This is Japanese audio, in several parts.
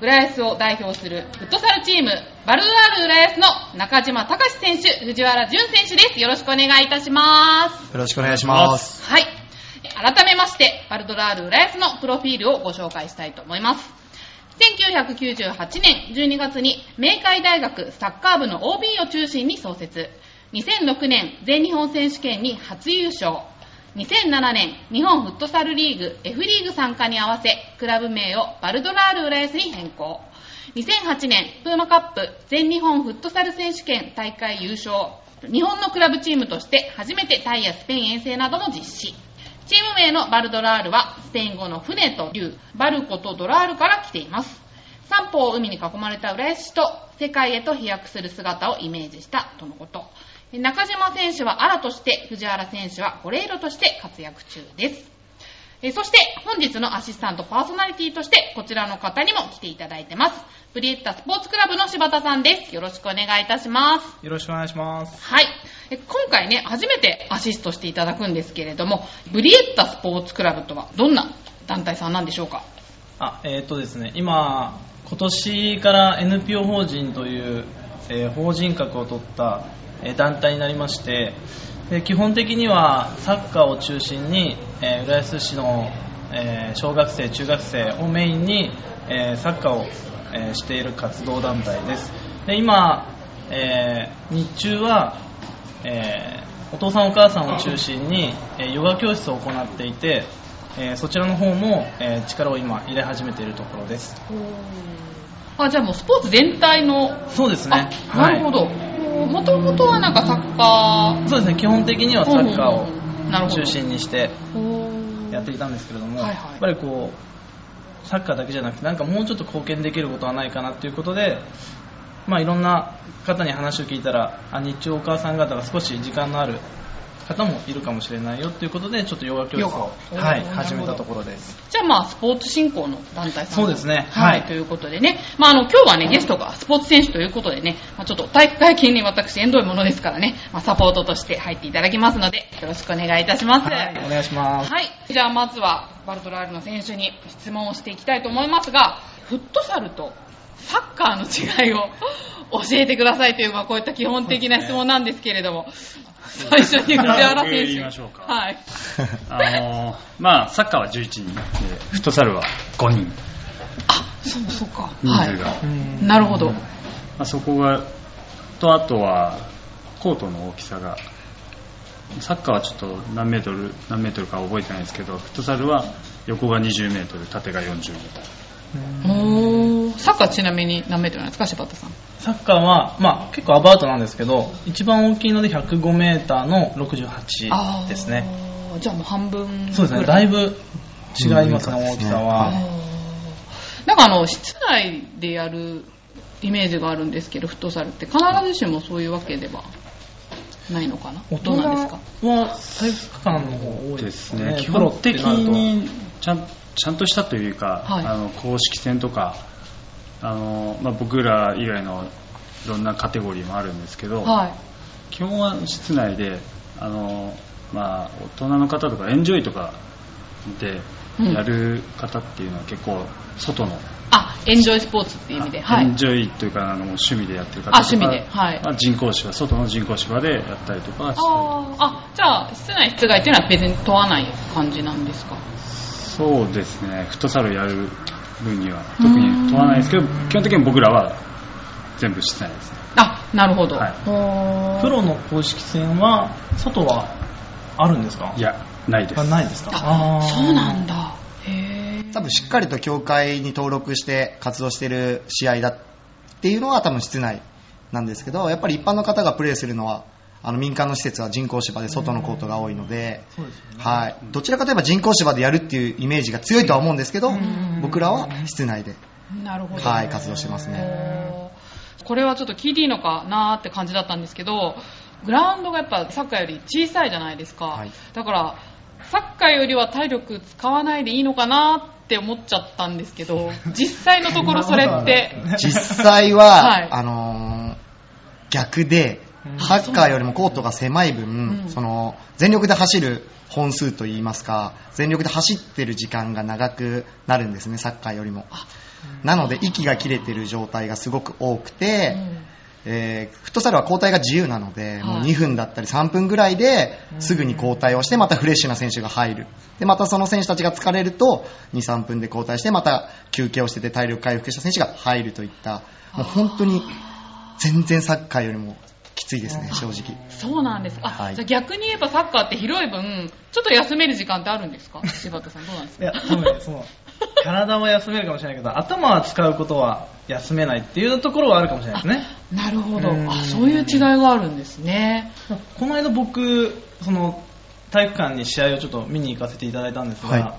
浦安を代表するフットサルチーム、バルドラール浦安の中島隆選手、藤原淳選手です。よろしくお願いいたします。よろしくお願いします。はい。改めまして、バルドラール浦安のプロフィールをご紹介したいと思います。1998年12月に明海大学サッカー部の OB を中心に創設。2006年全日本選手権に初優勝。2007年日本フットサルリーグ F リーグ参加に合わせクラブ名をバルドラール浦安に変更。2008年プーマカップ全日本フットサル選手権大会優勝。日本のクラブチームとして初めてタイやスペイン遠征なども実施。チーム名のバルドラールはスペイン語の船と竜、バルコとドラールから来ています。三方を海に囲まれた浦安市と世界へと飛躍する姿をイメージしたとのこと。中島選手はアラとして、藤原選手はゴレイロとして活躍中です。えーそして本日のアシスタントパーソナリティとしてこちらの方にも来ていただいてます。ブリエッタスポーツクラブの柴田さんです。よろしくお願いいたします。よろしくお願いします。はい。え今回ね、初めてアシストしていただくんですけれども、ブリエッタスポーツクラブとはどんな団体さんなんでしょうか？あ、えっ、とですね、今、今年から NPO 法人という、えー法人格を取った、えー団体になりまして、で基本的にはサッカーを中心に、えー浦安市の、えー小学生、中学生をメインに、えーサッカーを、えーしている活動団体です。で今、えー日中は、えーお父さんお母さんを中心に、えーヨガ教室を行っていて、えーそちらの方も、えー力を今入れ始めているところですあ、じゃあもうスポーツ全体の、そうですねあなるほど。もともとはなんかサッカそうですね基本的にはサッカーを中心にしてー、やっていたんですけれども、はいはい。やっぱりこうサッカーだけじゃなくてなんかもうちょっと貢献できることはないかなっていうことでまあいろんな方に話を聞いたらあ日中お母さん方が少し時間のある方もいるかもしれないよっていうことでちょっとヨガ教室を、はい、始めたところです。じゃあまあスポーツ振興の団体さんそうですね。はい。はい。ということでね、まああの今日はねゲストがスポーツ選手ということでね、まあ、ちょっと体育会系に私縁遠いものですからね、まあ、サポートとして入っていただきますのでよろしくお願いいたします。はいお願いします。はい。じゃあまずはバルトラールの選手に質問をしていきたいと思いますが、フットサルとサッカーの違いを 教えてくださいという、まあこういった基本的な質問なんですけれども、最初に藤原選手。言いましょうかはい。あのーまあ、サッカーは11人で、フットサルは5人、あ、そうそうか。人数が。はい。なるほど。まあ、そこが、と、あとは、コートの大きさが、サッカーはちょっと何メートル、何メートルか覚えてないですけど、フットサルは横が20メートル、縦が40メートル。おーサッカーちなみに何メートルなんですか、柴田さん。サッカーは、まあ、結構アバウトなんですけど一番大きいので 105m の68ですね。じゃあもう半分そうですね。だいぶ違いますね大きさは、なんかあの、室内でやるイメージがあるんですけど、フットサルって。必ずしもそういうわけではないのかな？大人どうなんですか？は体育館の方多いですですね。ね、基本的にちゃんちゃんとしたというか、はい。あの公式戦とかあの、まあ、僕ら以外のいろんなカテゴリーもあるんですけど、はい。基本は室内であの、まあ、大人の方とかエンジョイとかでうん。やる方っていうのは結構外の、あ、エンジョイスポーツっていう意味で。はい。エン。ジョイというかあの趣味でやってる方とかあ趣味で。はい。まあ人工芝外の人工芝でやったりとかあー。あ、じゃあ、室内、室外っていうのは別に問わない感じなんですか？そうですね。フットサルやる分には特に問わないですけど基本的に僕らは全部室内ですね。あ、なるほど。はい。プロの公式戦は外はあるんですか？いやないです。あないですか？あ、ーそうなんだ。へー。多分しっかりと協会に登録して活動してる試合だっていうのは多分室内なんですけどやっぱり一般の方がプレーするのはあの民間の施設は人工芝で外のコートが多いので、はい、どちらかといえば人工芝でやるっていうイメージが強いとは思うんですけどん。僕らは室内でなるほど。はい活動してますね。これはちょっと聞いていいのかなーって感じだったんですけど、グラウンドがやっぱサッカーより小さいじゃないですか。はい。だから、サッカーよりは体力使わないでいいのかなって思っちゃったんですけど、実際のところそれって、実際は、はい。あのー逆でうん、サッカーよりもコートが狭い分、うん。その全力で走る本数といいますか、全力で走ってる時間が長くなるんですね、サッカーよりも。なので、息が切れてる状態がすごく多くて、うん。えーフットサルは交代が自由なので、もうはい2分だったり3分ぐらいですぐに交代をして、またフレッシュな選手が入る。で、またその選手たちが疲れると、2、3分で交代して、また休憩をしてて体力回復した選手が入るといった、もう本当に全然サッカーよりもきついですね、正直。そうなんですか。あ、はいじゃあ逆に言えばサッカーって広い分、ちょっと休める時間ってあるんですか？柴田さんどうなんですか？いや、多分ね、その、体は休めるかもしれないけど、頭は使うことは休めないっていうところはあるかもしれないですね。なるほど。うんあ、そういう違いがあるんですね。この間僕、その、体育館に試合をちょっと見に行かせていただいたんですが、はい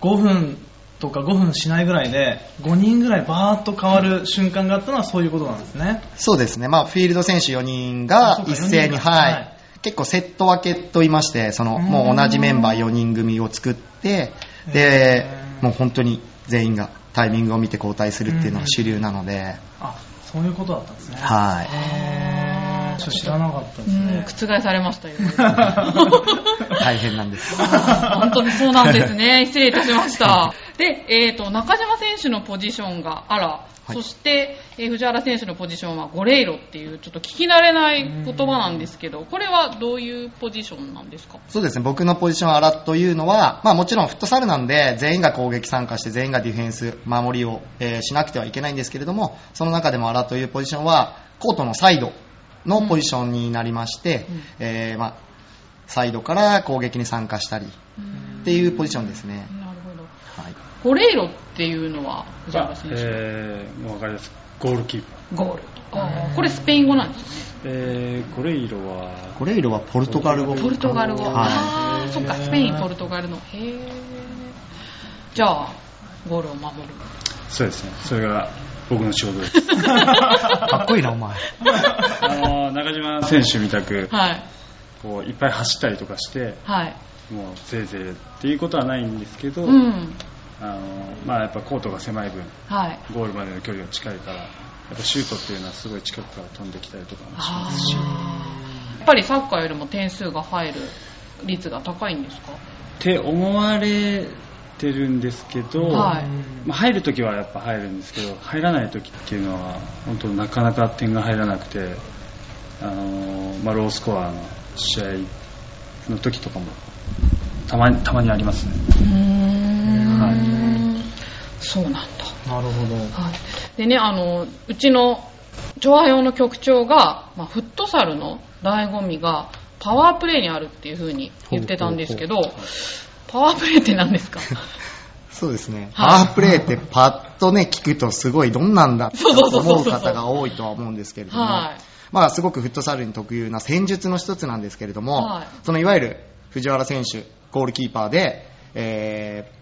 5分とか5分しないぐらいで、5人ぐらいバーッと変わる瞬間があったのはそういうことなんですね。そうですね、まあ、フィールド選手4人あが一斉に、はい、はい結構セット分けと言いまして、そのうんもう同じメンバー4人組を作って、へでーもう本当に全員がタイミングを見て交代するっていうのが主流なので、あ、そういうことだったんですね。はい。へーちょっと知らなかったでうん、すね。覆されましたよ。大変なんです。本当にそうなんですね。失礼いたしました。で、えっ、と、中島選手のポジションがアラ、い。そして、えー藤原選手のポジションはゴレイロっていう、ちょっと聞き慣れない言葉なんですけど、これはどういうポジションなんですか？そうですね、僕のポジションアラというのは、まあもちろんフットサルなんで、全員が攻撃参加して、全員がディフェンス、守りを、えーしなくてはいけないんですけれども、その中でもアラというポジションは、コートのサイドのポジションになりまして、うん。えーまあ、サイドから攻撃に参加したりっていうポジションですね。なるほど。はい、ゴレイロっていうのは、藤原選手。えー、もう分かりやすいゴールキーパーゴール。あーこれスペイン語なんですね。えー、ゴレイロはゴレイロはポルトガル語。ポルトガル語。はいああ、そっか、スペイン、ポルトガルの。へえ。じゃあ、ゴールを守る。そうですねそれが僕の仕事です かっこいいな、お前。あの中島選手みたくはい。こういっぱい走ったりとかしてはい。もうぜいぜいっていうことはないんですけど、うん。あのまあ、やっぱコートが狭い分はい。ゴールまでの距離が近いからやっぱシュートっていうのはすごい近くから飛んできたりとかもします。しやっぱりサッカーよりも点数が入る率が高いんですか？って思われてるんですけど、はい。まあ、入るときはやっぱ入るんですけど入らないときっていうのは本当なかなか点が入らなくて、あのまあ、ロースコアの試合の時とかもたまにたまにありますね。うーん。はそうなんだ。なるほど。はい。でね、あの、うちの、調和用の局長が、まあ、フットサルの醍醐味が、パワープレイにあるっていう風に言ってたんですけど、パワープレイって何ですか？そうですね。はいパワープレーってパッとね、聞くとすごいどんなんだって思う方が多いとは思うんですけれども、はいまあすごくフットサルに特有な戦術の一つなんですけれども、はいそのいわゆる藤原選手、ゴールキーパーで、えー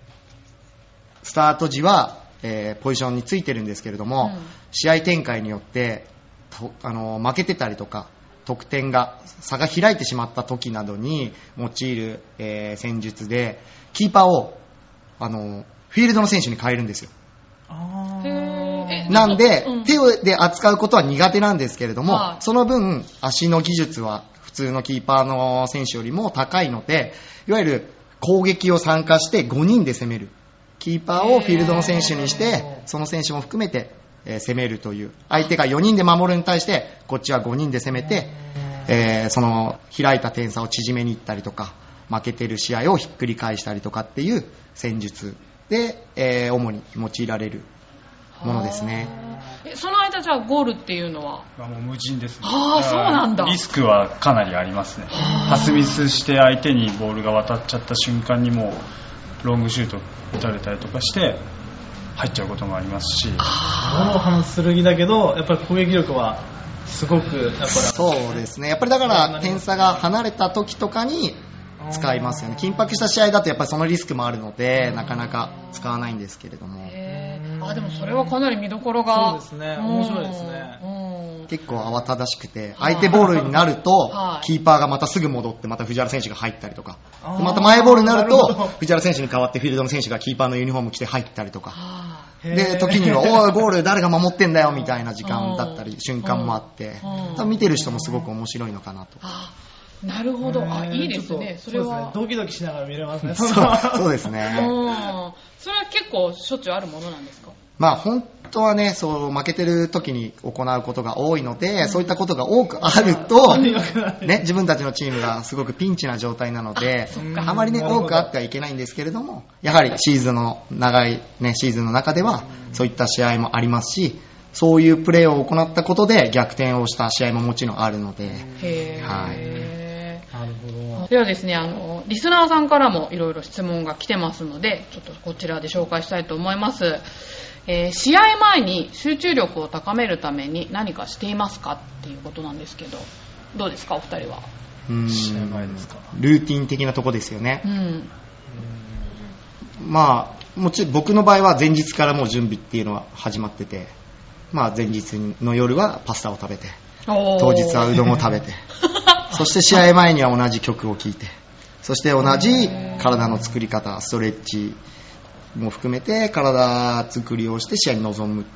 スタート時は、えーポジションについてるんですけれども、うん。試合展開によってとあの負けてたりとか得点が差が開いてしまった時などに用いる、えー戦術でキーパーをあのフィールドの選手に変えるんですよ。なんで、うん。手で扱うことは苦手なんですけれども、はい。その分足の技術は普通のキーパーの選手よりも高いのでいわゆる攻撃を参加して5人で攻めるキーパーをフィールドの選手にしてその選手も含めて、えー攻めるという。相手が4人で守るに対してこっちは5人で攻めて、えーその開いた点差を縮めに行ったりとか負けてる試合をひっくり返したりとかっていう戦術で、えー主に用いられるものですね。えその間じゃあゴールっていうのは？まあもう無人ですね。あーそうなんだ。リスクはかなりありますね。パスミスして相手にボールが渡っちゃった瞬間にもうロングシュート打たれたりとかして入っちゃうこともありますし物を話す剣だけど、やっぱり攻撃力はすごく、やっぱり。そうですね。やっぱりだから点差が離れた時とかに使いますよね。緊迫した試合だとやっぱりそのリスクもあるので、なかなか使わないんですけれども。あでもそれはかなり見どころがそうですね面白いですねうん結構慌ただしくて、相手ボールになるとは、いキーパーがまたすぐ戻って、また藤原選手が入ったりとか、また前ボールになると、藤原選手に代わってフィールドの選手がキーパーのユニフォーム着て入ったりとか、はで、時には、おい、ゴール誰が守ってんだよ、みたいな時間だったり、瞬間もあってうん、多分見てる人もすごく面白いのかなと。あなるほど。あ、いいですね。それは。ね。ドキドキしながら見れますね。そうそうですね。うん。それは結構しょっちゅうあるものなんですか？まあ本当はね、そう、負けてる時に行うことが多いので、そういったことが多くあると、ね、自分たちのチームがすごくピンチな状態なので、か。あまりね、多くあってはいけないんですけれども、やはりシーズンの長いね、シーズンの中では、そういった試合もありますし、そういうプレーを行ったことで逆転をした試合ももちろんあるので、へはー。なるほど。ではですね、あの、リスナーさんからもいろいろ質問が来てますので、ちょっとこちらで紹介したいと思います。えー試合前に集中力を高めるために何かしていますかっていうことなんですけど、どうですか、お二人は？うん試合前ですか？ルーティン的なとこですよねう。ん。まあ、もちろん僕の場合は前日からもう準備っていうのは始まってて、まあ前日の夜はパスタを食べて、当当日はうどんを食べて、そして試合前には同じ曲を聴いて、そして同じ体の作り方、ストレッチも含めて体作りをして試合に臨む。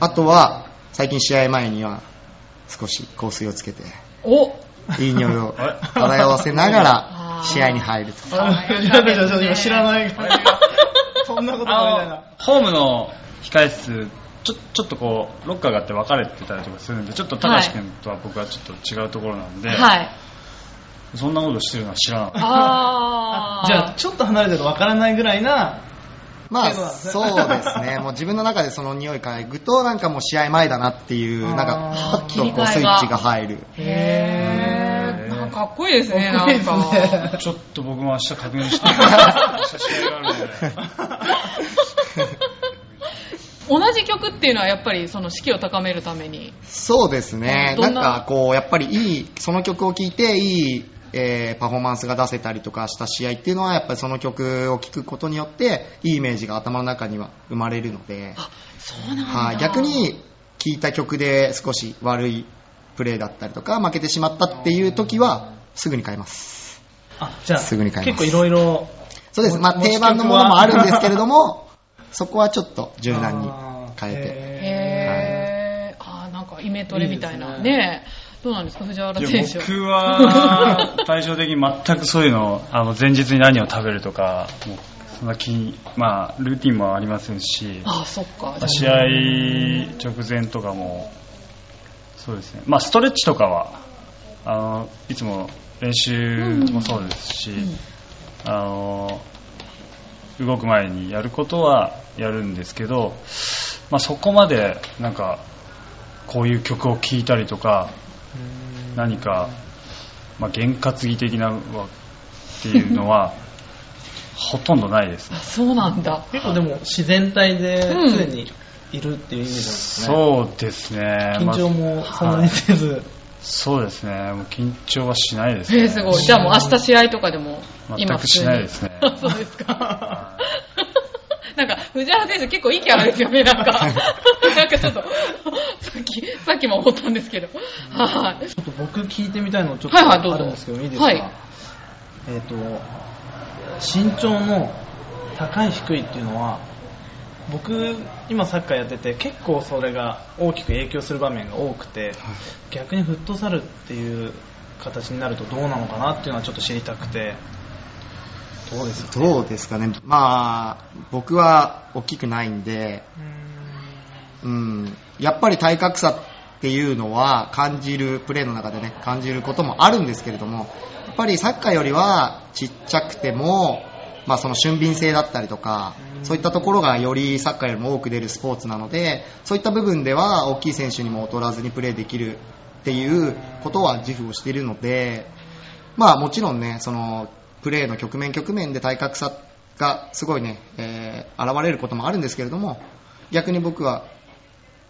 あとは、最近試合前には少し香水をつけて、おいい匂いを 漂わせながら試合に入ると。知らない。そんなことないみたいあのな。ホームの控え室ちょちょっとこうロッカーがあって分かれてたりとかするんでちょっと高橋君とは僕はちょっと違うところなんで、はい。そんなことしてるのは知らなかったあー。じゃあ、ちょっと離れてるとわからないぐらいな、まあ、そうですね。もう自分の中でその匂い嗅ぐと、なんかもう試合前だなっていう、なんか、あーパッとこうスイッチが入る。へー。なんかかっこいいですね、なんか。ですねちょっと僕も明日確認してがある同じ曲っていうのはやっぱりその士気を高めるために。そうですね。なんどんなかこう、やっぱりいい、その曲を聴いていい、えーパフォーマンスが出せたりとかした試合っていうのは、やっぱりその曲を聴くことによって、いいイメージが頭の中には生まれるので、そうなんだ。はい、逆に聴いた曲で少し悪いプレーだったりとか、負けてしまったっていう時は、すぐに変えます。あ、じゃあ、すぐに買います結構いろいろ。そうです。まあ定番のものもあるんですけれども、そこはちょっと柔軟に変えて。へー。あーなんかイメトレみたいないいですねどうなんですか、藤原い選手。や僕は対照的に全くそういうの あの前日に何を食べるとかもうそんな気まあルーティンもありませんしあー、そっか。試合直前とかもそうですねまあストレッチとかはあのいつも練習もそうですし、あの動く前にやることはやるんですけど、まあ、そこまでなんかこういう曲を聴いたりとか何か、まあ、験担ぎ的なわっていうのは ほとんどないですねあそうなんだ。結構でも自然体でうん常にいるっていうイメージなんですね。そうですね緊張もそんなにせず。そうですねもう緊張はしないですねえー、すごい。じゃあもう明日試合とかでも、今全くしないですねあ そうですか。なんか、藤原選手結構いいキャラですよね、なんか。なんかちょっと、さっき、さっきも思ったんですけど。はい。ちょっと僕聞いてみたいのちょっとあるんですけど、いいですか、はいえっ、と、身長の高い低いっていうのは、僕、今サッカーやってて、結構それが大きく影響する場面が多くて、逆にフットサルっていう形になるとどうなのかなっていうのはちょっと知りたくて、どうですかどうですかね。まあ、僕は大きくないんで、うん、やっぱり体格差っていうのは感じる、プレーの中でね、感じることもあるんですけれども、やっぱりサッカーよりはちっちゃくても、まあその俊敏性だったりとか、そういったところがよりサッカーよりも多く出るスポーツなので、そういった部分では大きい選手にも劣らずにプレーできるっていうことは自負をしているので、まあもちろんね、そのプレーの局面局面で体格差がすごいね、えー現れることもあるんですけれども、逆に僕は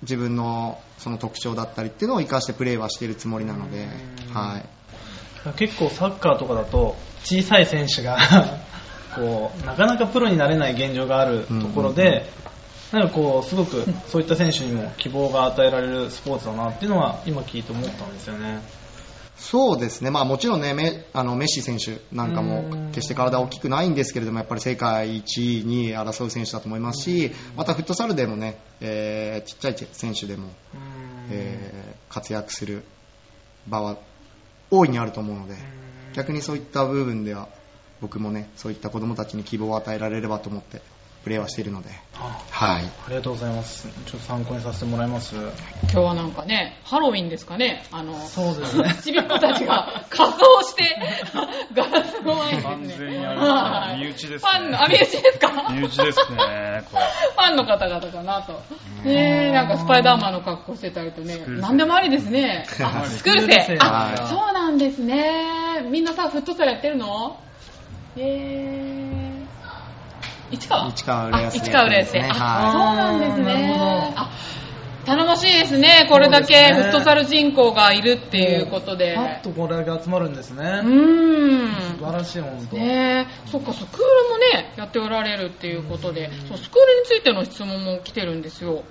自分のその特徴だったりっていうのを生かしてプレーはしているつもりなので、はい。結構サッカーとかだと小さい選手が こうなかなかプロになれない現状があるところで、なんかこうすごくそういった選手にも希望が与えられるスポーツだなっていうのは今聞いて思ったんですよね。そうですね、まあ、もちろんねメあのメッシ選手なんかもうん。決して体大きくないんですけれどもやっぱり世界一位に争う選手だと思いますしまたフットサルでもね、えーちっちゃい選手でも、えー活躍する場は大いにあると思うので逆にそういった部分では僕もねそういった子供たちに希望を与えられればと思ってプレーはしているので、あはい、ありがとうございます。ちょっと参考にさせてもらいます。今日はなんかね、ハロウィンですかね、あの、そうですね。ちびっ子たちが仮装して、ガラスの前に。完ですね。全にあれはい。身内ですね。ファンの、あ、身内ですか？身内ですね、これ。ファンの方々かなと。ねえ、なんかスパイダーマンの格好してたりとね。なんでもありですね。あスクール生。あは、い。そうなんですね。みんなさ、フットサルやってるの？えー、市川？市川浦安あ市川浦安で。ねあ、はいそうなんですね。あ頼もしいですね。これだけフットサル人口がいるっていうことで。パッとこれだけ集まるんですね。うーん。素晴らしい、本当。ねえ、そっか、スクールもね、やっておられるっていうことで、そうスクールについての質問も来てるんですよ。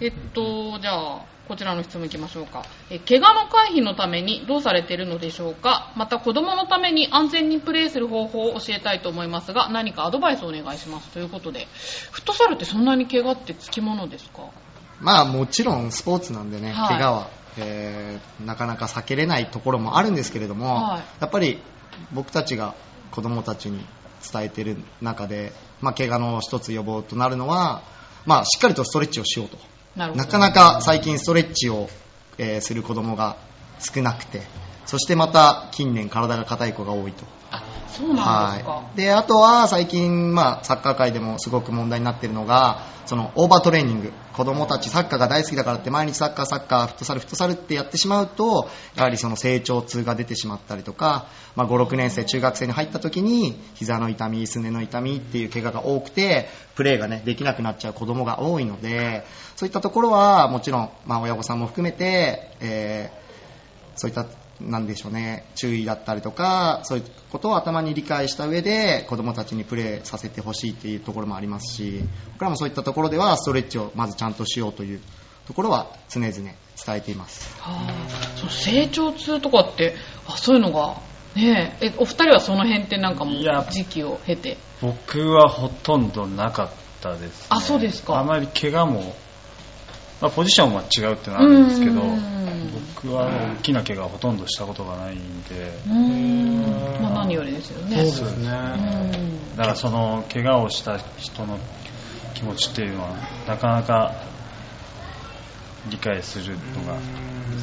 えっと、じゃあ、こちらの質問いきましょうか。え、怪我の回避のためにどうされているのでしょうかまた子供のために安全にプレーする方法を教えたいと思いますが、何かアドバイスをお願いします。ということで、フットサルってそんなに怪我ってつきものですか？まあもちろんスポーツなんでね、はい怪我は、えーなかなか避けれないところもあるんですけれども、はいやっぱり僕たちが子供たちに伝えている中で、まあ、怪我の一つ予防となるのは、まあ、しっかりとストレッチをしようと。な。かなか最近ストレッチを、えーする子供が少なくて、そしてまた近年体が硬い子が多いと。あ、そうなんですか。はい、であとは最近、まあ、サッカー界でもすごく問題になっているのがそのオーバートレーニング子供たちサッカーが大好きだからって毎日サッカーサッカーフットサルフットサルってやってしまうとやはりその成長痛が出てしまったりとか、まあ、56年生中学生に入った時に膝の痛みすねの痛みっていう怪我が多くてプレーが、ね、できなくなっちゃう子供が多いのでそういったところはもちろん、まあ、親御さんも含めて、えーそういったなんでしょうね。注意だったりとかそういうことを頭に理解した上で子どもたちにプレーさせてほしいっていうところもありますし僕らもそういったところではストレッチをまずちゃんとしようというところは常々伝えています。はあ、そう成長痛とかってあそういうのがねええお二人はその辺ってなんかもう時期を経て。僕はほとんどなかったです、ね。あそうですか。あまり怪我も、まあ、ポジションは違うってのはあるんですけどうん、僕は大きな怪我はほとんどしたことがないんで、うーん。まあ何よりですよね。そうですね。うん。だからその怪我をした人の気持ちっていうのはなかなか理解するのが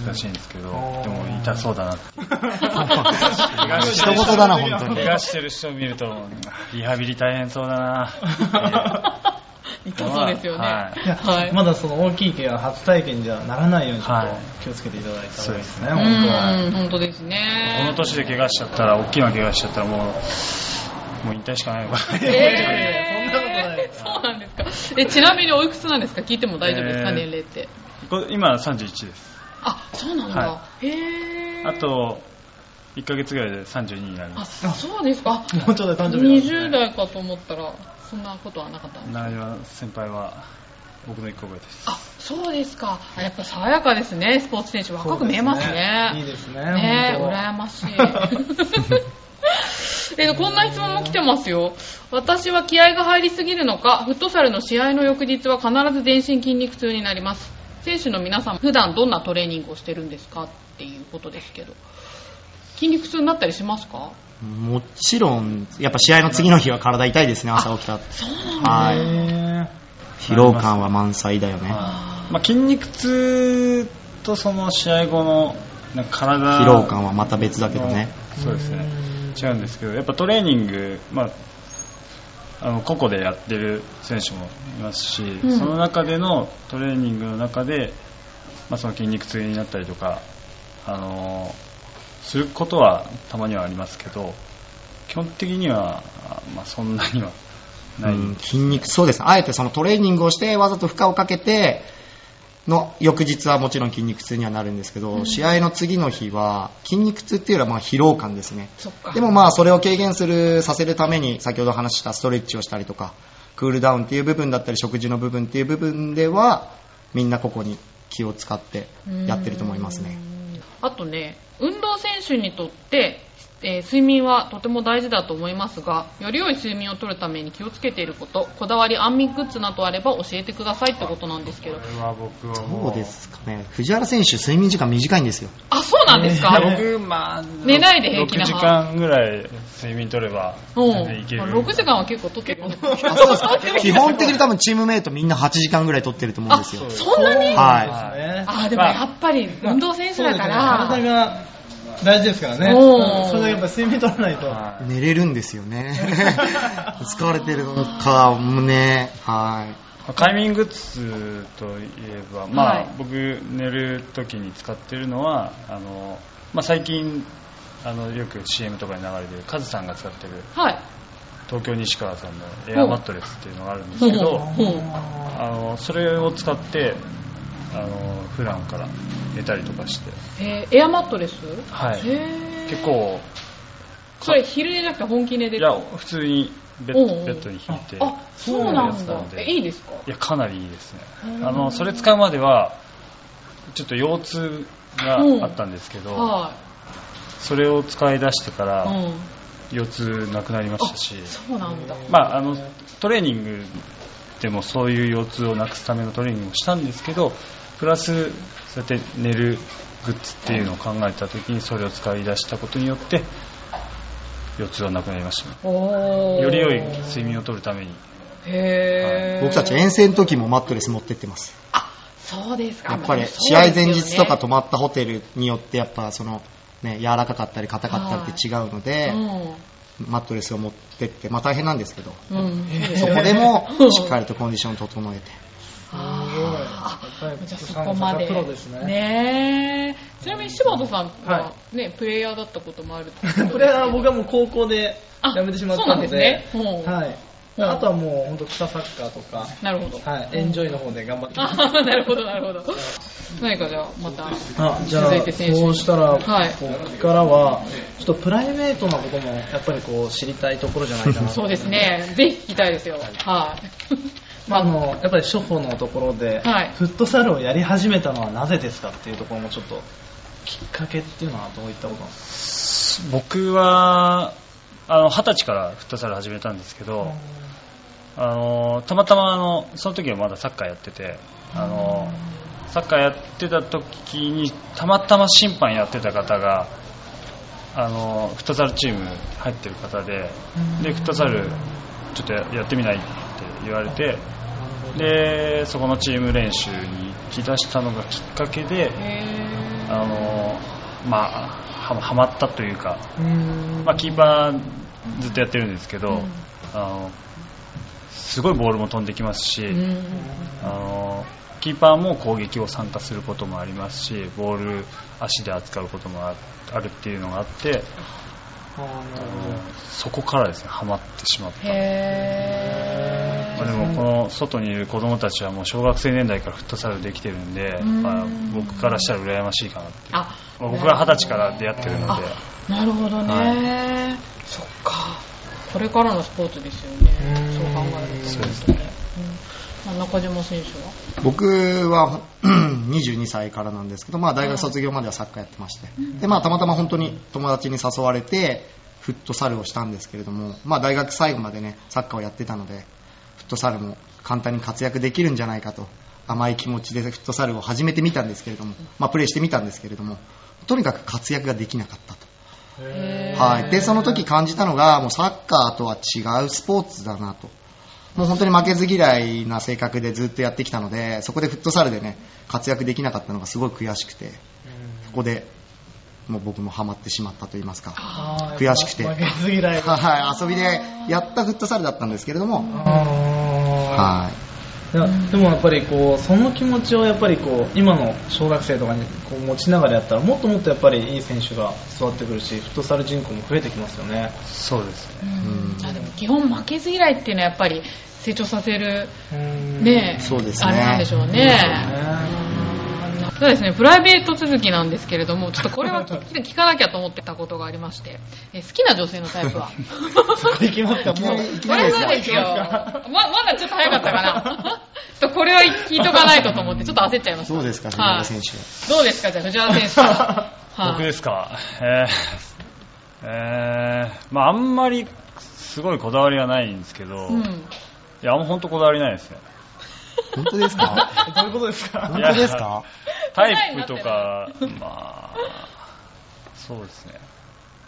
難しいんですけど、でも痛そうだな。って。一言だな本当に。怪我してる人を見ると、リハビリ大変そうだな 痛そうですよね。はい。まだその大きい怪我初体験じゃならないようにちょっとはい気をつけていただいた方がいいですね、う本当は。ん本当ですね。この年で怪我しちゃったら、大きな怪我しちゃったらもう、もう引退しかないのかな。えー。そんなことないそうなんですか。えちなみにおいくつなんですか？聞いても大丈夫ですか、えー。年齢って。今31です。あそうなんだ、はへえあと、1ヶ月ぐらいで32になりあます。そうですか。あもうちょっと誕生日ね。20代かと思ったらそんなことはなかったんですか？長岩先輩は、僕の1個上です。あそうですか。あやっぱ爽やかですねスポーツ選手若く見えますね。いいですね。ね羨ましい。えこんな質問も来てますよ。私は気合が入りすぎるのかフットサルの試合の翌日は必ず全身筋肉痛になります。選手の皆さん普段どんなトレーニングをしてるんですか？っていうことですけど筋肉痛になったりしますか？もちろんやっぱ試合の次の日は体痛いですね朝起きたそうなんだ。はい。へ疲労感は満載だよね。あまあ、筋肉痛とその試合後のなんか体。疲労感はまた別だけどね。そうですね。違うんですけどやっぱトレーニング、まあ、あの個々でやってる選手もいますし、ん。その中でのトレーニングの中で、まあ、その筋肉痛になったりとか、あのすることはたまにはありますけど基本的には、あまあ、そんなにはない、うん筋肉そうです。ねあえてそのトレーニングをしてわざと負荷をかけての翌日はもちろん筋肉痛にはなるんですけど、試合の次の日は筋肉痛っていうよりはまあ疲労感ですね。でもまあそれを軽減するさせるために先ほど話したストレッチをしたりとかクールダウンっていう部分だったり食事の部分っていう部分ではみんなここに気を使ってやってると思いますね。あとね、運動選手にとって、えー睡眠はとても大事だと思いますが、より良い睡眠をとるために気をつけていること、こだわり安眠グッズなどあれば教えてくださいってことなんですけどこ。れは僕はどもううですかね藤原選手睡眠時間短いんですよ。あ、そうなんですか、いや僕、まあ、寝ないで平気な6時間ぐらい睡眠取ればうん。全然いける。6時間は結構とってる。基本的に多分チームメイトみんな8時間ぐらい取ってると思うんですよあ。そんなにはねあ、でもやっぱり運動選手だから。そうですね体が大事ですからね。それだけやっぱ睡眠取らないと。はい寝れるんですよね。疲れてるのかもね。はい。快眠グッズといえば、まあはい僕寝る時に使ってるのはあの、まあ、最近あのよく CM とかに流れてるカズさんが使ってるはい。東京西川さんのエアマットレスっていうのがあるんですけど、あのそれを使ってあの普段から寝たりとかして、えーエアマットレス？はい。結構それ昼寝じゃなくて本気寝でいや普通にベッベッドに引いてあ、そうなんだ。やつなの。で。え、いいですか？いやかなりいいですね。うんあのそれ使うまではちょっと腰痛があったんですけど、はそれを使い出してかい。らうん。腰痛なくなりましたし、そうなんだ。まあ、あのトレーニングでもそういう腰痛をなくすためのトレーニングをしたんですけどプラスそうやって寝るグッズっていうのを考えた時にそれを使い出したことによって腰痛はなくなりましたより良い睡眠をとるためにへー僕たち遠征の時もマットレス持ってってます。そうですか。やっぱり試合前日とか泊まったホテルによってやっぱそのね、柔らかかったり硬かったりって違うので、マットレスを持ってって、まあ大変なんですけど、うん。うん。そこでもしっかりとコンディションを整えて。あじゃあそこまで。プロですね。ねえ。ちなみに柴田さんはね、プレイヤーだったこともあるってこれは僕はもう高校であ辞めてしまったのそうなんですねはい。うんあとはもう本当草サッカーとか、なるほど。はい、エンジョイの方で頑張ってます。なるほど、なるほど。何かじゃあ、また。あじゃあ続いて選手そうしたら、はいここからはちょっとプライベートなこともやっぱりこう知りたいところじゃないかな そうですね。ぜひ聞きたいですよ。はい。まあ、あのやっぱり初歩のところで、はいフットサルをやり始めたのはなぜですかっていうところもちょっときっかけっていうのはどういったことなんです僕はあの二十歳からフットサル始めたんですけど、あのたまたまあのその時はまだサッカーやっててあのサッカーやってた時にたまたま審判やってた方があのフットサルチーム入ってる方ででフットサルちょっとややってみないって言われてでそこのチーム練習に行き出したのがきっかけでへあのまあははまったというかまあ、キーパーずっとやってるんですけど、うん。あのすごいボールも飛んできますし、あのキーパーも攻撃を参加することもありますしボール足で扱うこともああるっていうのがあってそこからですねハマってしまった、でもこの外にいる子供たちはもう小学生年代からフットサルできてるんで、うん。まあ、僕からしたら羨ましいかなって。僕は二十歳から出会ってるので。なるほどね、はそっか。これからのスポーツですよね。うん。そう考えると。そうですね。うん。まあ中島選手は？僕は 22歳からなんですけど、まあ、大学卒業まではサッカーやってまして、でまあ、たまたま本当に友達に誘われてフットサルをしたんですけれども、まあ、大学最後までねサッカーをやってたのでフットサルも簡単に活躍できるんじゃないかと甘い気持ちでフットサルを始めてみたんですけれども、まあ、プレーしてみたんですけれどもとにかく活躍ができなかったはい、でその時感じたのがもうサッカーとは違うスポーツだなと。もう本当に負けず嫌いな性格でずっとやってきたのでそこでフットサルでね活躍できなかったのがすごい悔しくてそこでもう僕もハマってしまったと言いますか。悔しくて。負けず嫌い。が はい。遊びでやったフットサルだったんですけれども。あはいでもやっぱりこうその気持ちをやっぱりこう今の小学生とかにこう持ちながらやったらもっともっとやっぱりいい選手が育ってくるしフットサル人口も増えてきますよね。そうですね。うん。あでも基本負けず嫌いっていうのはやっぱり成長させるうん。ねそうですね。あれなんでしょうね。そうですね、プライベート続きなんですけれども、ちょっとこれは聞聞かなきゃと思ってたことがありまして、え好きな女性のタイプは？いきますかもうこれなりですかそうですよ。ままだ早かったかな。ちょっとこれは聞いとかないとと思って、ちょっと焦っちゃいました。そうですか、藤はい原選手は？どうですか、じゃあ藤原選手は。はい僕ですか、えーえーまあ、あんまりすごいこだわりはないんですけど、いうん。や、もう本当こだわりないですね。本当ですか？どういうことですか？本当ですか？タイプとか、まあ、そうですね。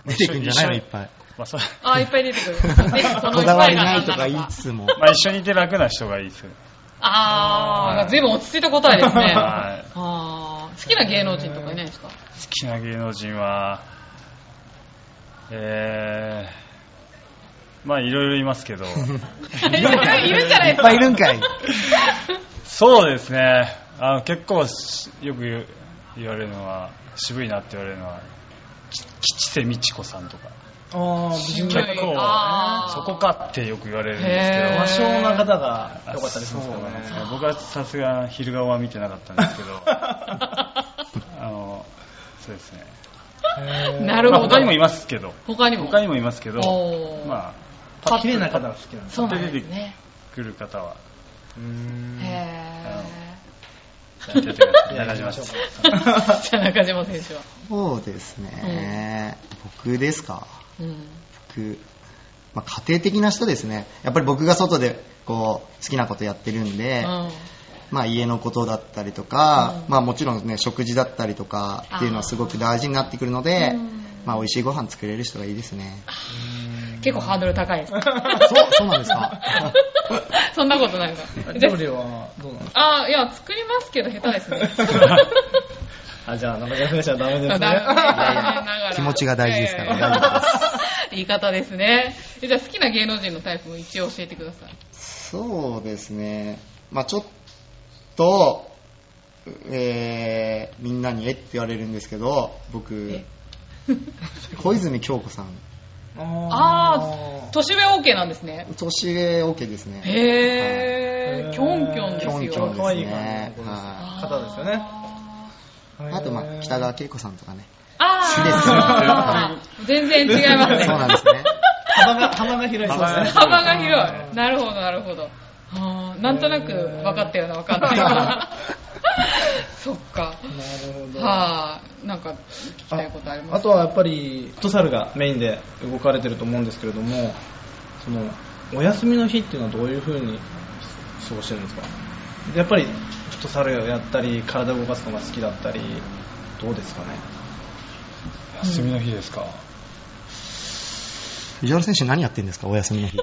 出てくんじゃないの？いっい。ぱい。まあ、そあ、いっぱい出てくる。こだわりないいっぱとか言いつつも。まあ、一緒にいて楽な人がいいですよね。あー、随分落ち着いた答えですね。あはいー好きな芸能人とかいないですか？好きな芸能人は、えー、まあいろいろいますけど、いるんじゃないいっぱいいるんかい。そうですね、あの結構しよく言われるのは、渋いなって言われるのは、き吉瀬美智子さんとか、結結構そこかってよく言われるんですけど、和尚な方が良かったりねね。僕はさすが昼顔は見てなかったんですけど、あのそうですね。まあ、なるほど。他にもいますけど、他にも。他にもいますけど、おーまあ、綺麗な方が好きなんですそうなんですね。あ、来る方は、うーんへやっててくださいいや中島さん。ー。じゃあ中島選手は。そうですね。僕ですかうん。僕、まあ、家庭的な人ですね。やっぱり僕が外でこう好きなことやってるんで、うんまあ、家のことだったりとか、うんまあ、もちろんね食事だったりとかっていうのはすごく大事になってくるので、うんまあ、美味しいご飯作れる人がいいですね。結構ハードル高いです。そう、そうなんですか そんなことないか。じゃ料理はどうなんですか？あ、いや、作りますけど下手ですね。あ、じゃあ、中島選手はダメですね。気持ちが大事ですから 言い方ですね。えじゃあ好きな芸能人のタイプも一応教えてください。そうですね。まあ、ちょっと、えーみんなにえって言われるんですけど、僕え、小泉京子さん。あー、年上 OK なんですね。年上 OK ですね。へー、キョンキョンですよ。キョンキョンですね。方ですよね。い。あと、まあ、北川景子さんとかね。ああー、全然違いますね。そうなんですね。幅が、幅が広いですね。幅が広い。なるほど、なるほど。なんとなく分かったような、分かんないような。そっか。なるほど。はあ、なんか聞きたいことあります？あとはやっぱりフットサルがメインで動かれてると思うんですけれどもそのお休みの日っていうのはどういう風に過ごしてるんですか？やっぱりフットサルをやったり体を動かすのが好きだったりどうですかね？休みの日ですか？藤原選手何やってんですか？お休みの日。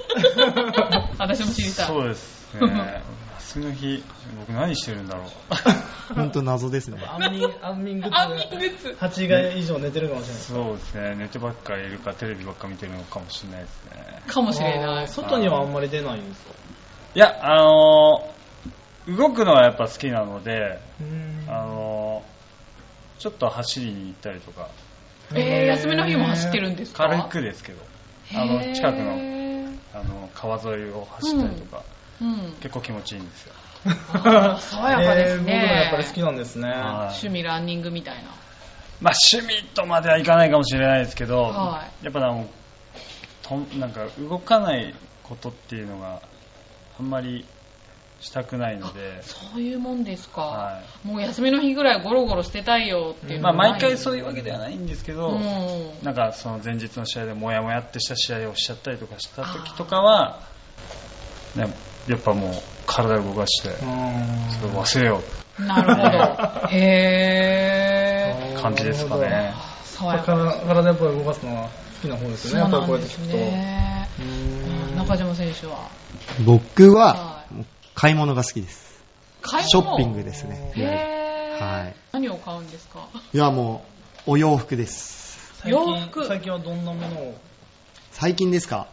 私も知りたい。そうですね。休みの日、僕何してるんだろう。本当謎ですね。安眠安眠グッズ安眠グッズ。8回以上寝てるかもしれないそうですね。寝てばっかりいるか、テレビばっか見てるのかもしれないですね。かもしれない。外にはあんまり出ないんですか？いや、あのー動くのはやっぱ好きなので、あのーちょっと走りに行ったりとか、えー、休みの日も走ってるんですか？軽くですけど、あの、近くの、あの、川沿いを走ったりとか、うん。結構気持ちいいんですよ。爽やかですえー僕もね。やっぱり好きなんですね。はい。趣味ランニングみたいな。まあ趣味とまではいかないかもしれないですけど、はやっぱあのとなんか動かないことっていうのがあんまりしたくないので、そういうもんですか。はもう休みの日ぐらいゴロゴロしてたいよっていうまあ、毎回そういうわけではないんですけど、うん。なんかその前日の試合でモヤモヤってした試合をしちゃったりとかした時とかは、ね、やっぱもう体を動かして、それを忘れよなるほど。へー。う感じですかね。体体やっぱり動かすのは好きな方ですよね。やっぱりこうやって聞くと。中島選手は？僕は買い物が好きです。買い物？ショッピングですね。はい。何を買うんですか？いや、もう、お洋服です。洋服。最近はどんなものを？最近ですか？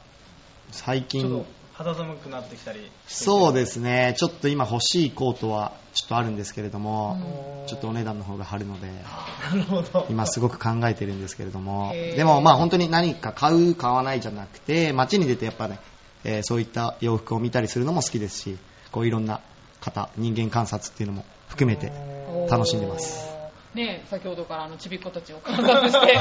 最近。ちょっと、肌寒くなってきたりそうですね。ちょっと今欲しいコートはちょっとあるんですけれども、ちょっとお値段の方が張るので、なるほど今すごく考えてるんですけれども、でもまあ本当に何か買う、買わないじゃなくて、街に出てやっぱね、えーそういった洋服を見たりするのも好きですし、こういろんな方、人間観察っていうのも含めて楽しんでます。ね先ほどからあのちびっ子たちを観察して、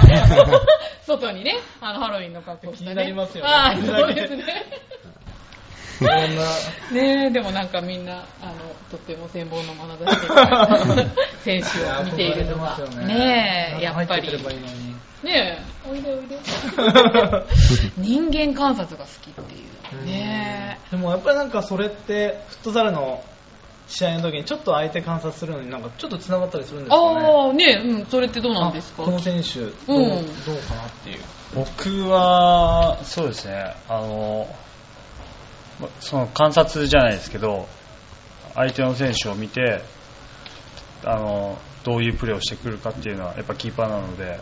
外にね、あのハロウィンの格好をして、ね。気になりますよねはい、そうですね。ねえ、でもなんかみんな、あの、とっても羨望の眼差しで選手を見ているのが、ねえ、やっぱり入ってくればいいのに。ねえ、おいでおいで。人間観察が好きっていう。ねでもやっぱりなんかそれって、フットサルの試合の時にちょっと相手観察するのになんかちょっと繋がったりするんえ。ですかね？ああ、ねえ、うん、それってどうなんですかあこの選手、どう,、うんどうかなっていう。僕はそうですねあのまその観察じゃないですけど相手の選手を見てあのどういうプレーをしてくるかっていうのはやっぱキーパーなので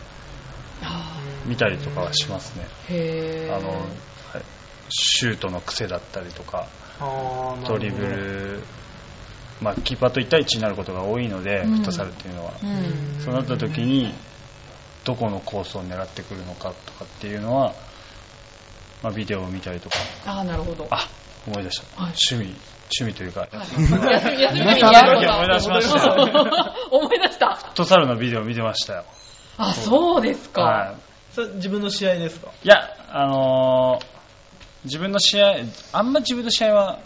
あ見たりとかはしますね。あのはいシュートの癖だったりとかドリブ。ル、まあ、キーパーと1対1になることが多いので、うんフットサルっていうのは、うん。そうなった時にどこのコースを狙ってくるのかとかっていうのは、まあ、ビデオを見たりとかああ、なるほど。あ思い出した、はい趣味趣味というか、はいフッ休み、休みの時にやること思い出しました 思い出した。トサルのビデオ見てましたよ、あ、そうですか。はそれ自分の試合ですか？い、いやあのー自分の試合あんま自分の試合は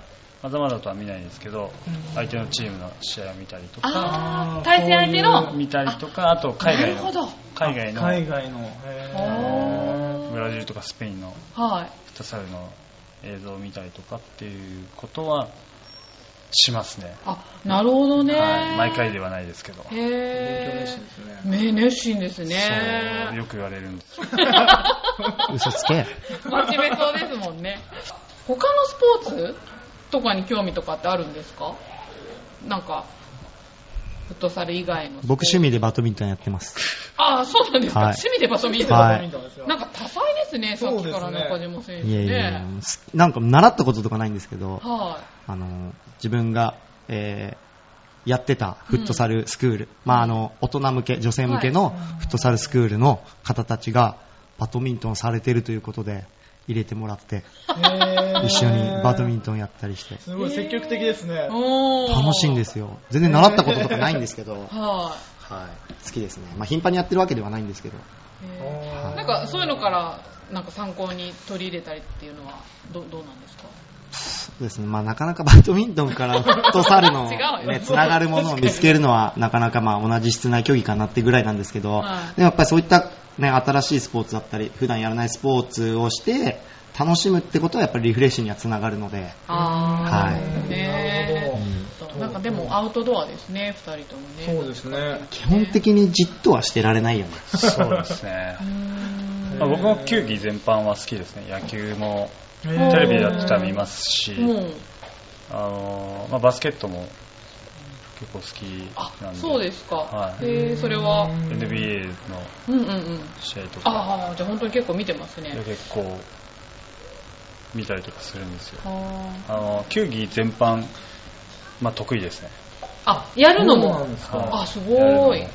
まだまだとは見ないんですけど、相手のチームの試合を見たりとか対戦相手の。見たりとかあと海外のなるほど。海外の海外の。ブラジルとかスペインのはい。フットサルの映像を見たりとかっていうことはしますね、あ、なるほどね。はい、毎回ではないですけど、へえ熱心ですね。ね熱心ですね。そうよく言われるんです。嘘つけ。真面目そうですもんね。他のスポーツとかに興味とかってあるんですか？なんかフットサル以外の僕趣味でバドミントンやってます。ああそうなんですか、はい。趣味でバドミントン、はい。なんか多彩ですねさっきからそうですね。中島選手いやいやいやねすなんか習ったこととかないんですけど、はあの、自分が、えーやってたフットサルスクール、まああの、大人向け、女性向けのフットサルスクールの方たちが、バドミントンされてるということで、入れてもらって、一緒にバドミントンやったりして、すごい積極的ですね。楽しいんですよ。全然習ったこととかないんですけど、ははい、好きですね。まあ頻繁にやってるわけではないんですけど、なんかそういうのからなんか参考に取り入れたりっていうのはどどうなんですか？そうですね。まあなかなかバドミントンからフットサルの ね、つながるものを見つけるのは なかなかまあ同じ室内競技かなってぐらいなんですけど、はい。でもやっぱりそういったね、新しいスポーツだったり、普段やらないスポーツをして、楽しむってことはやっぱりリフレッシュにはつながるので、ああ、はい。ねうんなんかでもアウトドアですね、二人ともね。そうですね。基本的にじっとはしてられないよね。そうですね。僕も球技全般は好きですね。野球もテテレビでやってたら見ますし、あのーまあ、バスケットも結構好きあなん、で。そうですか。はい。へえ、それは、NBA のうんうんうん。試合とか。ああ、じゃあ本当に結構見てますね。で。結構見たりとかするんですよ。ああの球技全般、まあ、得意ですね。あ、やるのも。すか。あ、すごい。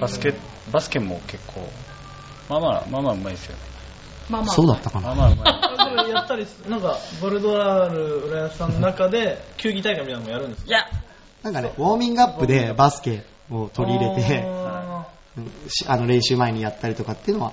バスケバスケも結構まあまあまあまあうまいですよねまあまあ。そうだったかな。まあまあやったりす、なんか、ボルドラール浦安さんの中で、球技大会みたいなのもやるんですか？いやなんかね、ウォーミングアップでバスケを取り入れて、あの練習前にやったりとかっていうのは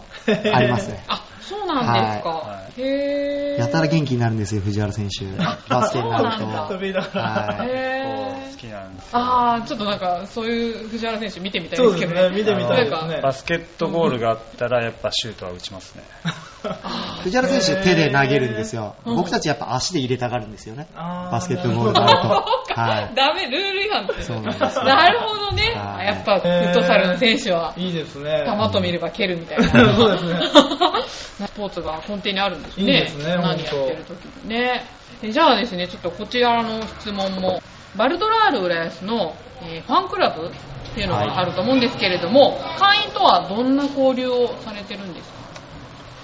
ありますね。あ、そうなんですか。はへえ。やたら元気になるんですよ、藤原選手。バスケになるそうなんと。だ飛びながらは好きなんですああ、ちょっとなんか、そういう藤原選手見てみたいですけどそうですね、見てみたいですね。バスケットゴールがあったらやっぱシュートは打ちますね藤原選手手で投げるんですよ。うん僕たちやっぱ足で入れたがるんですよね。バスケットボールになると。そうかはい。ダメ、ルール違反ですそうなんですよなるほどね。やっぱ、フットサルの選手は、いいですね。球と見れば蹴るみたいな。そうですね。スポーツが根底にあるんですね。いいですね何やってる時にね。えじゃあですね、ちょっとこちらの質問も、バルドラール浦安の、えーファンクラブっていうのがあると思うんですけれども、会員とはどんな交流をされてるんですか？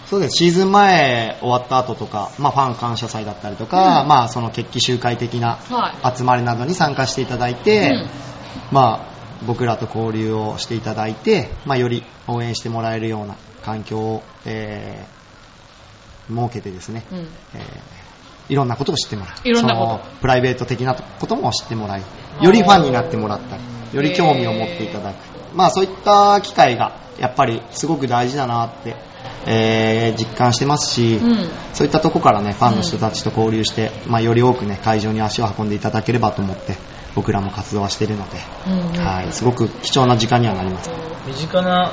そうです。シーズン前終わった後とか、まあファン感謝祭だったりとか、まあその決起集会的なはい。集まりなどに参加していただいて、うんまあ僕らと交流をしていただいて、まあより応援してもらえるような環境を、えー設けてですね、うん。えーいろんなことを知ってもらう。いろんなこと。そのプライベート的なことも知ってもらい、よりファンになってもらったり、より興味を持っていただく。まあそういった機会がやっぱりすごく大事だなってえー実感してますし、うん。そういったとこからね、ファンの人たちと交流して、まあ、より多くね、会場に足を運んでいただければと思って、僕らも活動はしているので、うんうん。はい、すごく貴重な時間にはなります。身近な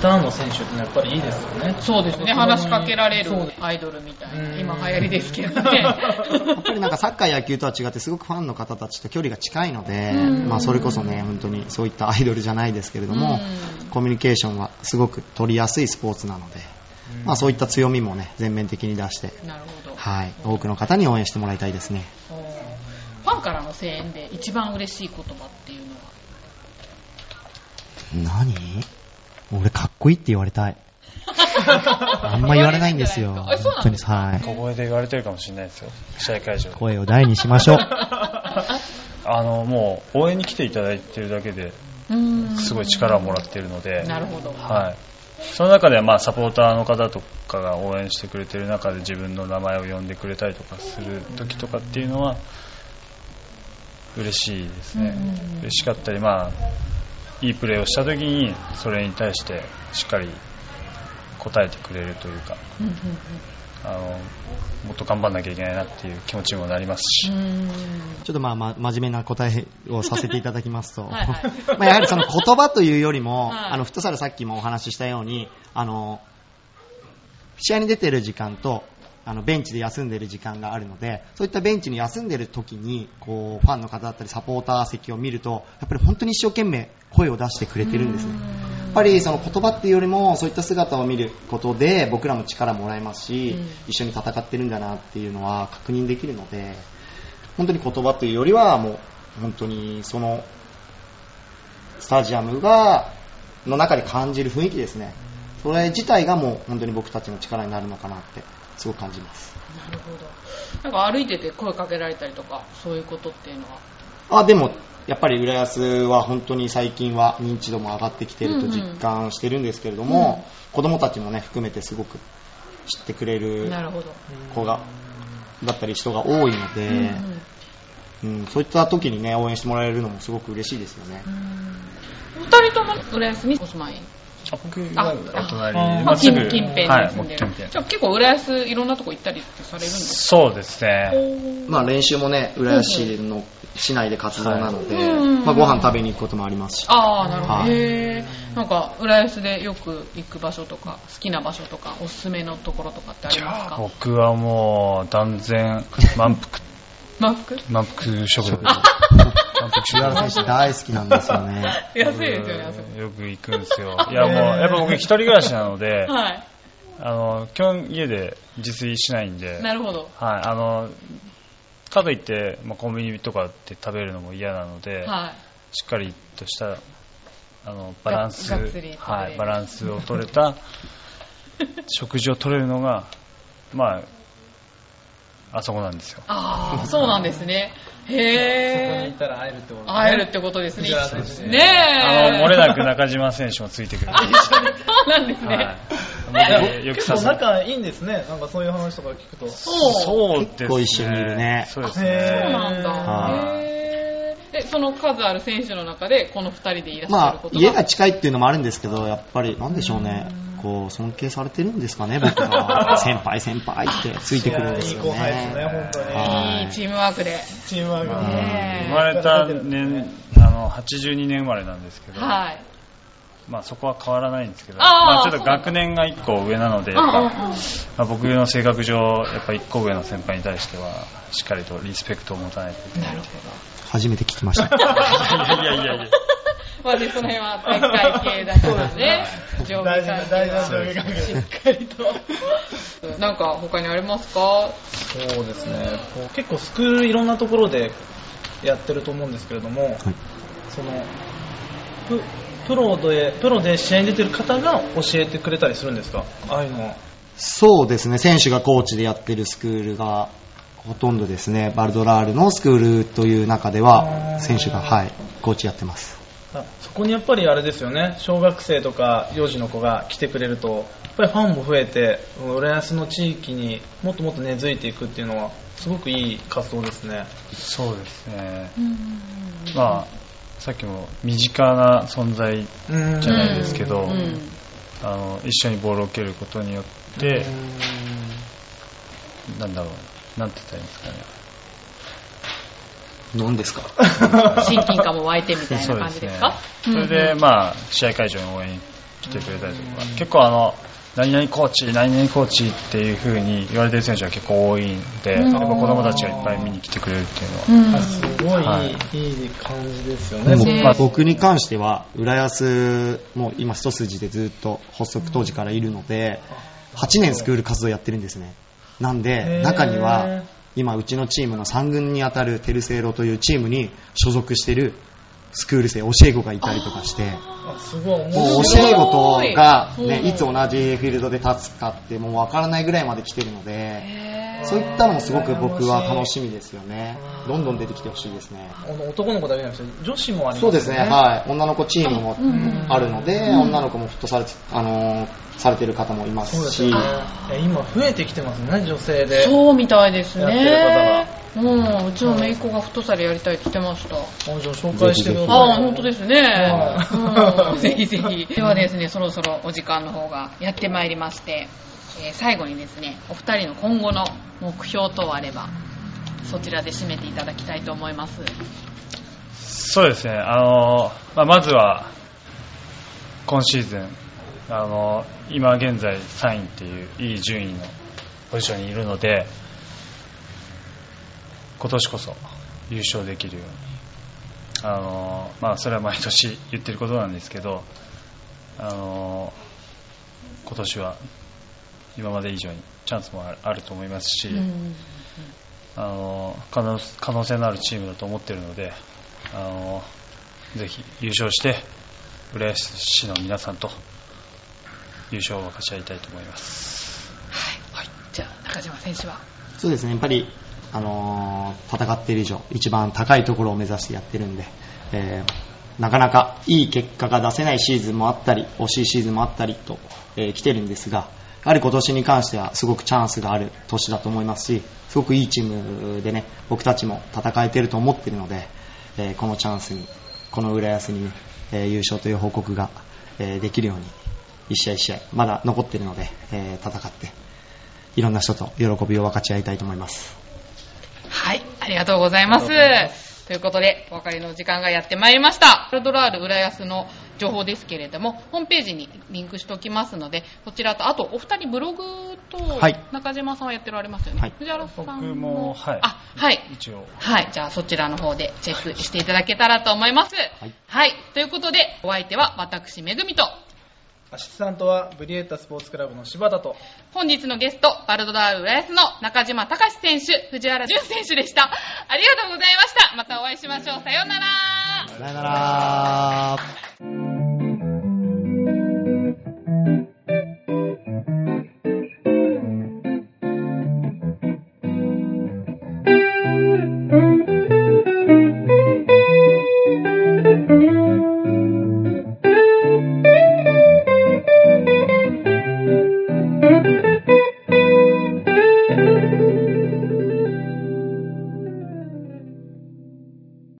スターの選手ってのはやっぱりいいですよね。そうですね、話しかけられるアイドルみたいな、うん。今流行りですけど。ね。やっぱりなんかサッカー野球とは違ってすごくファンの方たちと距離が近いので、うん。まあそれこそね、本当にそういったアイドルじゃないですけれども、うん。コミュニケーションはすごく取りやすいスポーツなので、まあそういった強みもね、全面的に出して、なるほど。はい、多くの方に応援してもらいたいですね。ファンからの声援で一番嬉しい言葉っていうのは？何？俺かっこいいって言われたい。あんま言われないんですよ。え そうなんですか？はい。小声で言われてるかもしれないですよ試合会場で声を大にしましょう。あのもう応援に来ていただいてるだけでうんすごい力をもらっているので、なるほど。はい、その中ではまあサポーターの方とかが応援してくれてる中で自分の名前を呼んでくれたりとかする時とかっていうのは嬉しいですね、嬉しかったり、まあ、いいプレーをした時にそれに対してしっかり応えてくれるというかうんうんあのもっと頑張んなきゃいけないなっていう気持ちにもなりますし、ちょっとまあ、ま、真面目な答えをさせていただきますと、はい。はいまあやはりその言葉というよりも、はい。あの、フットサルさっきもお話ししたように、あの、試合に出てる時間と、あの、ベンチで休んでる時間があるので、そういったベンチに休んでる時に、こう、ファンの方だったりサポーター席を見ると、やっぱり本当に一生懸命声を出してくれてるんですね。やっぱりその言葉っていうよりもそういった姿を見ることで僕らも力もらえますし、うん一緒に戦ってるんだなっていうのは確認できるので本当に言葉というよりはもう本当にそのスタジアムがの中で感じる雰囲気ですねそれ自体がもう本当に僕たちの力になるのかなってすごく感じます。なるほど。なんか歩いてて声かけられたりとか、そういうことっていうのは？あでもやっぱり浦安は本当に最近は認知度も上がってきていると実感してるんですけれども、子供たちもね含めてすごく知ってくれる。子がだったり人が多いので、うんうん。うんそういった時にね応援してもらえるのもすごく嬉しいですよね、お二人とも浦安にお住まい？僕あはお隣あまあ、近近辺はいに住んでる、もう近辺じゃあ結構浦安いろんなとこ行ったりってされるんですそうですかね。まあ練習もね浦安市の市内で活動なので、うんまあ、ご飯食べに行くこともありますし。ああなるほど、はい。へえんか浦安でよく行く場所とか好きな場所とかおすすめのところとかってありますか？僕はもう断然満腹マック満腹食堂浦和選手大好きなんですよね。安いですよねあそこよく行くんですよ。いやもうやっぱ僕一人暮らしなのではい。あの基本家で自炊しないんでなるほど。はい。あのかといって、まあ、コンビニとかで食べるのも嫌なので、はい。しっかりとしたあのバランス、はい、バランスを取れた食事を取れるのが、まあ、あそこなんですよ。ああそうなんですね。そこにへえいたら会えるってことね。会えるってことですね。藤原選手ねえ。あの漏れなく中島選手もついてくる。そうなんですね、はい。よく結構さ仲いいんですね。なんかそういう話とか聞くと。そうそうですね。結構一緒にいるね。そうですへね。そうなんだ。はい。へー。で、その数ある選手の中で、この二人でいらっしゃまあることが。家が近いっていうのもあるんですけどやっぱりなんでしょうねこう尊敬されてるんですかね僕が 先輩先輩ってついてくるんですよいい後輩ですねね本当に。はい。いいチームワークで。チームワークまあねえ。生まれた年、あの、82年生まれなんですけど、はい。まあそこは変わらないんですけど、あーまあちょっと学年が1個上なので、やっぱ、まあ、僕の性格上、やっぱ1個上の先輩に対しては、しっかりとリスペクトを持たないといけない。なるほ初めて聞きました。いやいやいやいや。ど。まあね、その辺は体育会系だからね。上下関係大事なはしっかりと。なんか他にありますか？そうですね。こう結構スクールいろんなところでやってると思うんですけれども、そのププロでプロで試合に出てる方が教えてくれたりするんですか？ああいうのは。そうですね。選手がコーチでやってるスクールがほとんどですね。バルドラールのスクールという中であはー。選手がはいコーチやってます。あそこにやっぱりあれですよね。小学生とか幼児の子が来てくれるとやっぱりファンも増えて浦安の地域にもっともっと根付いていくっていうのはすごくいい活動ですね。そうですね。まあ、さっきも身近な存在じゃないですけど、うんあの一緒にボールを蹴ることによって、なんだろう、なんて言ったらいいんですかね。何ですか？親近感も湧いてみたいな感じですか？それで、まあ、試合会場に応援に来てくれたりとか、結構あの、何々コーチ、何々コーチっていう風に言われてる選手は結構多いんで、やっぱ子供たちがいっぱい見に来てくれるっていうのは、あすごい、はい。い、い感じですよでもね。ね僕に関しては浦安もう今一筋でずっと発足当時からいるので8年スクール活動やってるんですね。なんで中には今うちのチームの3軍に当たるテルセイロというチームに所属してるスクール生教え子がいたりとかしてすごい。面もう。教え子とが、う。んね、いつ同じフィールドで立つかってもう分からないぐらいまで来てるのでそういったのもすごく僕は楽しみですよね。どんどん出てきてほしいですね。あの男の子だけじゃなくて女子もありますそうですね、はい。女の子チームもうん。あるので、女の子もフットサル、あのーされてる方もいまそうですし、よね。え今増えてきてますね、女性で。そうみたいですやってるね。うん、うちの姪っ子がフットサルやりたいって言ってました。あじゃあ紹介してください。ああ、本当ですね。は いうんぜひぜひ。ではですね、そろそろお時間の方がやってまいりまして、えー最後にですね、お二人の今後の目標等あれば、そちらで締めていただきたいと思います。そうですね、あのまあ、まずは今シーズン、あの今現在3位っていういい順位のポジションにいるので、今年こそ優勝できるように、あのまあ、それは毎年言ってることなんですけど、あの今年は今まで以上にチャンスもあると思いますし、うんあの可能可能性のあるチームだと思っているのであのぜひ優勝して浦安市の皆さんと優勝を分かち合いたいと思います。はい。じゃあ、中島選手は？そうですね、やっぱり、あの戦っている以上、一番高いところを目指してやってるんで、えーなかなかいい結果が出せないシーズンもあったり、惜しいシーズンもあったりと、えー来てるんですが、やはり今年に関してはすごくチャンスがある年だと思いますし、すごくいいチームでね、僕たちも戦えてると思ってるので、えーこのチャンスに、この浦安にね、え優勝という報告が、えできるように、一試合一試合、まだ残ってるので、え戦って、いろんな人と喜びを分かち合いたいと思います。はい、ありがとうございます。ということで、お別れの時間がやってまいりました。パルドラール浦安の情報ですけれども、ホームページにリンクしておきますので、こちらと、あとお二人ブログとはい、中島さんはやってられますよね。はい藤原さん僕もはいあ、はい。一応はい。じゃあそちらの方でチェックしていただけたらと思います。はいはい。ということで、お相手は私、めぐみと、アシスタントはブリエッタスポーツクラブの柴田と。本日のゲストバルドダール浦安の中島隆選手藤原淳選手でした。ありがとうございました。またお会いしましょう。さようなら。さようなら。